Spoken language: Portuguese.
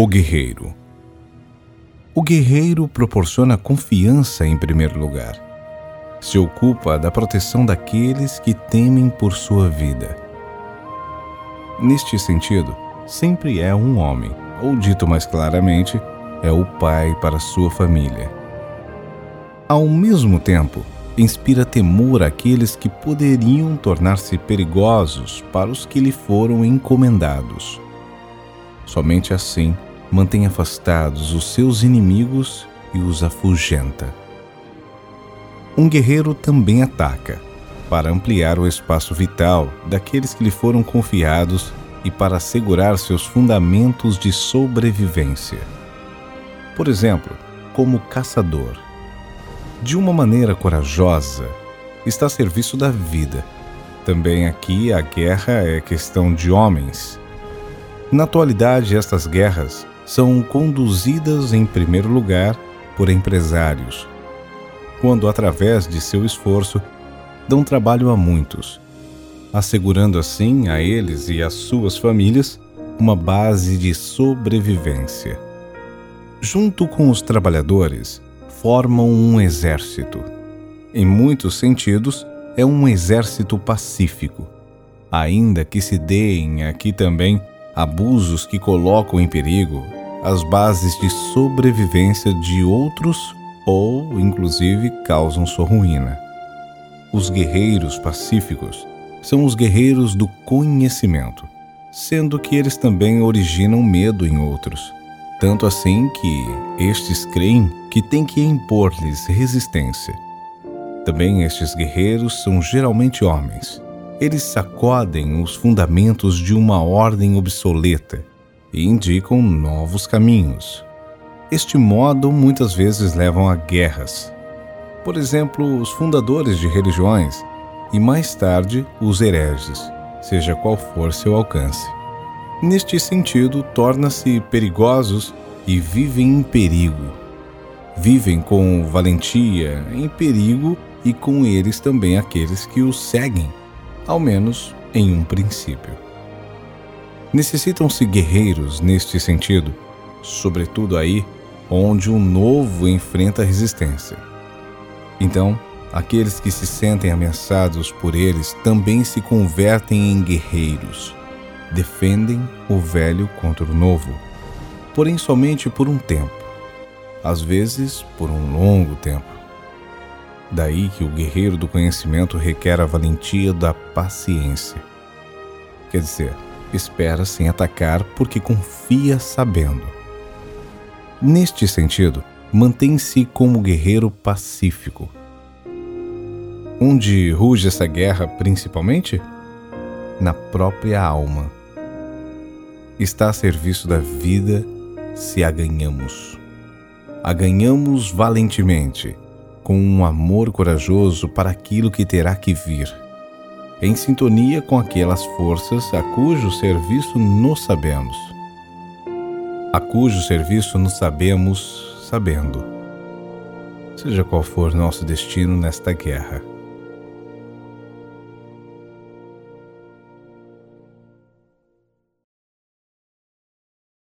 O guerreiro. O guerreiro proporciona confiança em primeiro lugar. Se ocupa da proteção daqueles que temem por sua vida. Neste sentido, sempre é um homem, ou dito mais claramente, é o pai para sua família. Ao mesmo tempo, inspira temor àqueles que poderiam tornar-se perigosos para os que lhe foram encomendados. Somente assim mantém afastados os seus inimigos e os afugenta. Um guerreiro também ataca, para ampliar o espaço vital daqueles que lhe foram confiados e para assegurar seus fundamentos de sobrevivência. Por exemplo, como caçador. De uma maneira corajosa, está a serviço da vida. Também aqui a guerra é questão de homens. Na atualidade, estas guerras são conduzidas em primeiro lugar por empresários, quando, através de seu esforço, dão trabalho a muitos, assegurando assim a eles e às suas famílias uma base de sobrevivência. Junto com os trabalhadores, formam um exército. Em muitos sentidos, é um exército pacífico, ainda que se deem aqui também abusos que colocam em perigo as bases de sobrevivência de outros ou, inclusive, causam sua ruína. Os guerreiros pacíficos são os guerreiros do conhecimento, sendo que eles também originam medo em outros. Tanto assim que estes creem que tem que impor-lhes resistência. Também estes guerreiros são geralmente homens. Eles sacodem os fundamentos de uma ordem obsoleta e indicam novos caminhos. Este modo muitas vezes levam a guerras. Por exemplo, os fundadores de religiões e mais tarde os hereges, seja qual for seu alcance. Neste sentido, tornam-se perigosos e vivem em perigo. Vivem com valentia em perigo e com eles também aqueles que os seguem, ao menos em um princípio. Necessitam-se guerreiros neste sentido, sobretudo aí onde o novo enfrenta resistência. Então, aqueles que se sentem ameaçados por eles também se convertem em guerreiros. Defendem o velho contra o novo, porém somente por um tempo, às vezes por um longo tempo. Daí que o guerreiro do conhecimento requer a valentia da paciência. Quer dizer, espera sem atacar porque confia sabendo. Neste sentido, mantém-se como guerreiro pacífico. Onde ruge essa guerra principalmente? Na própria alma. Está a serviço da vida se a ganhamos. A ganhamos valentemente, com um amor corajoso para aquilo que terá que vir em sintonia com aquelas forças a cujo serviço nos sabemos. A cujo serviço nos sabemos sabendo. Seja qual for nosso destino nesta guerra.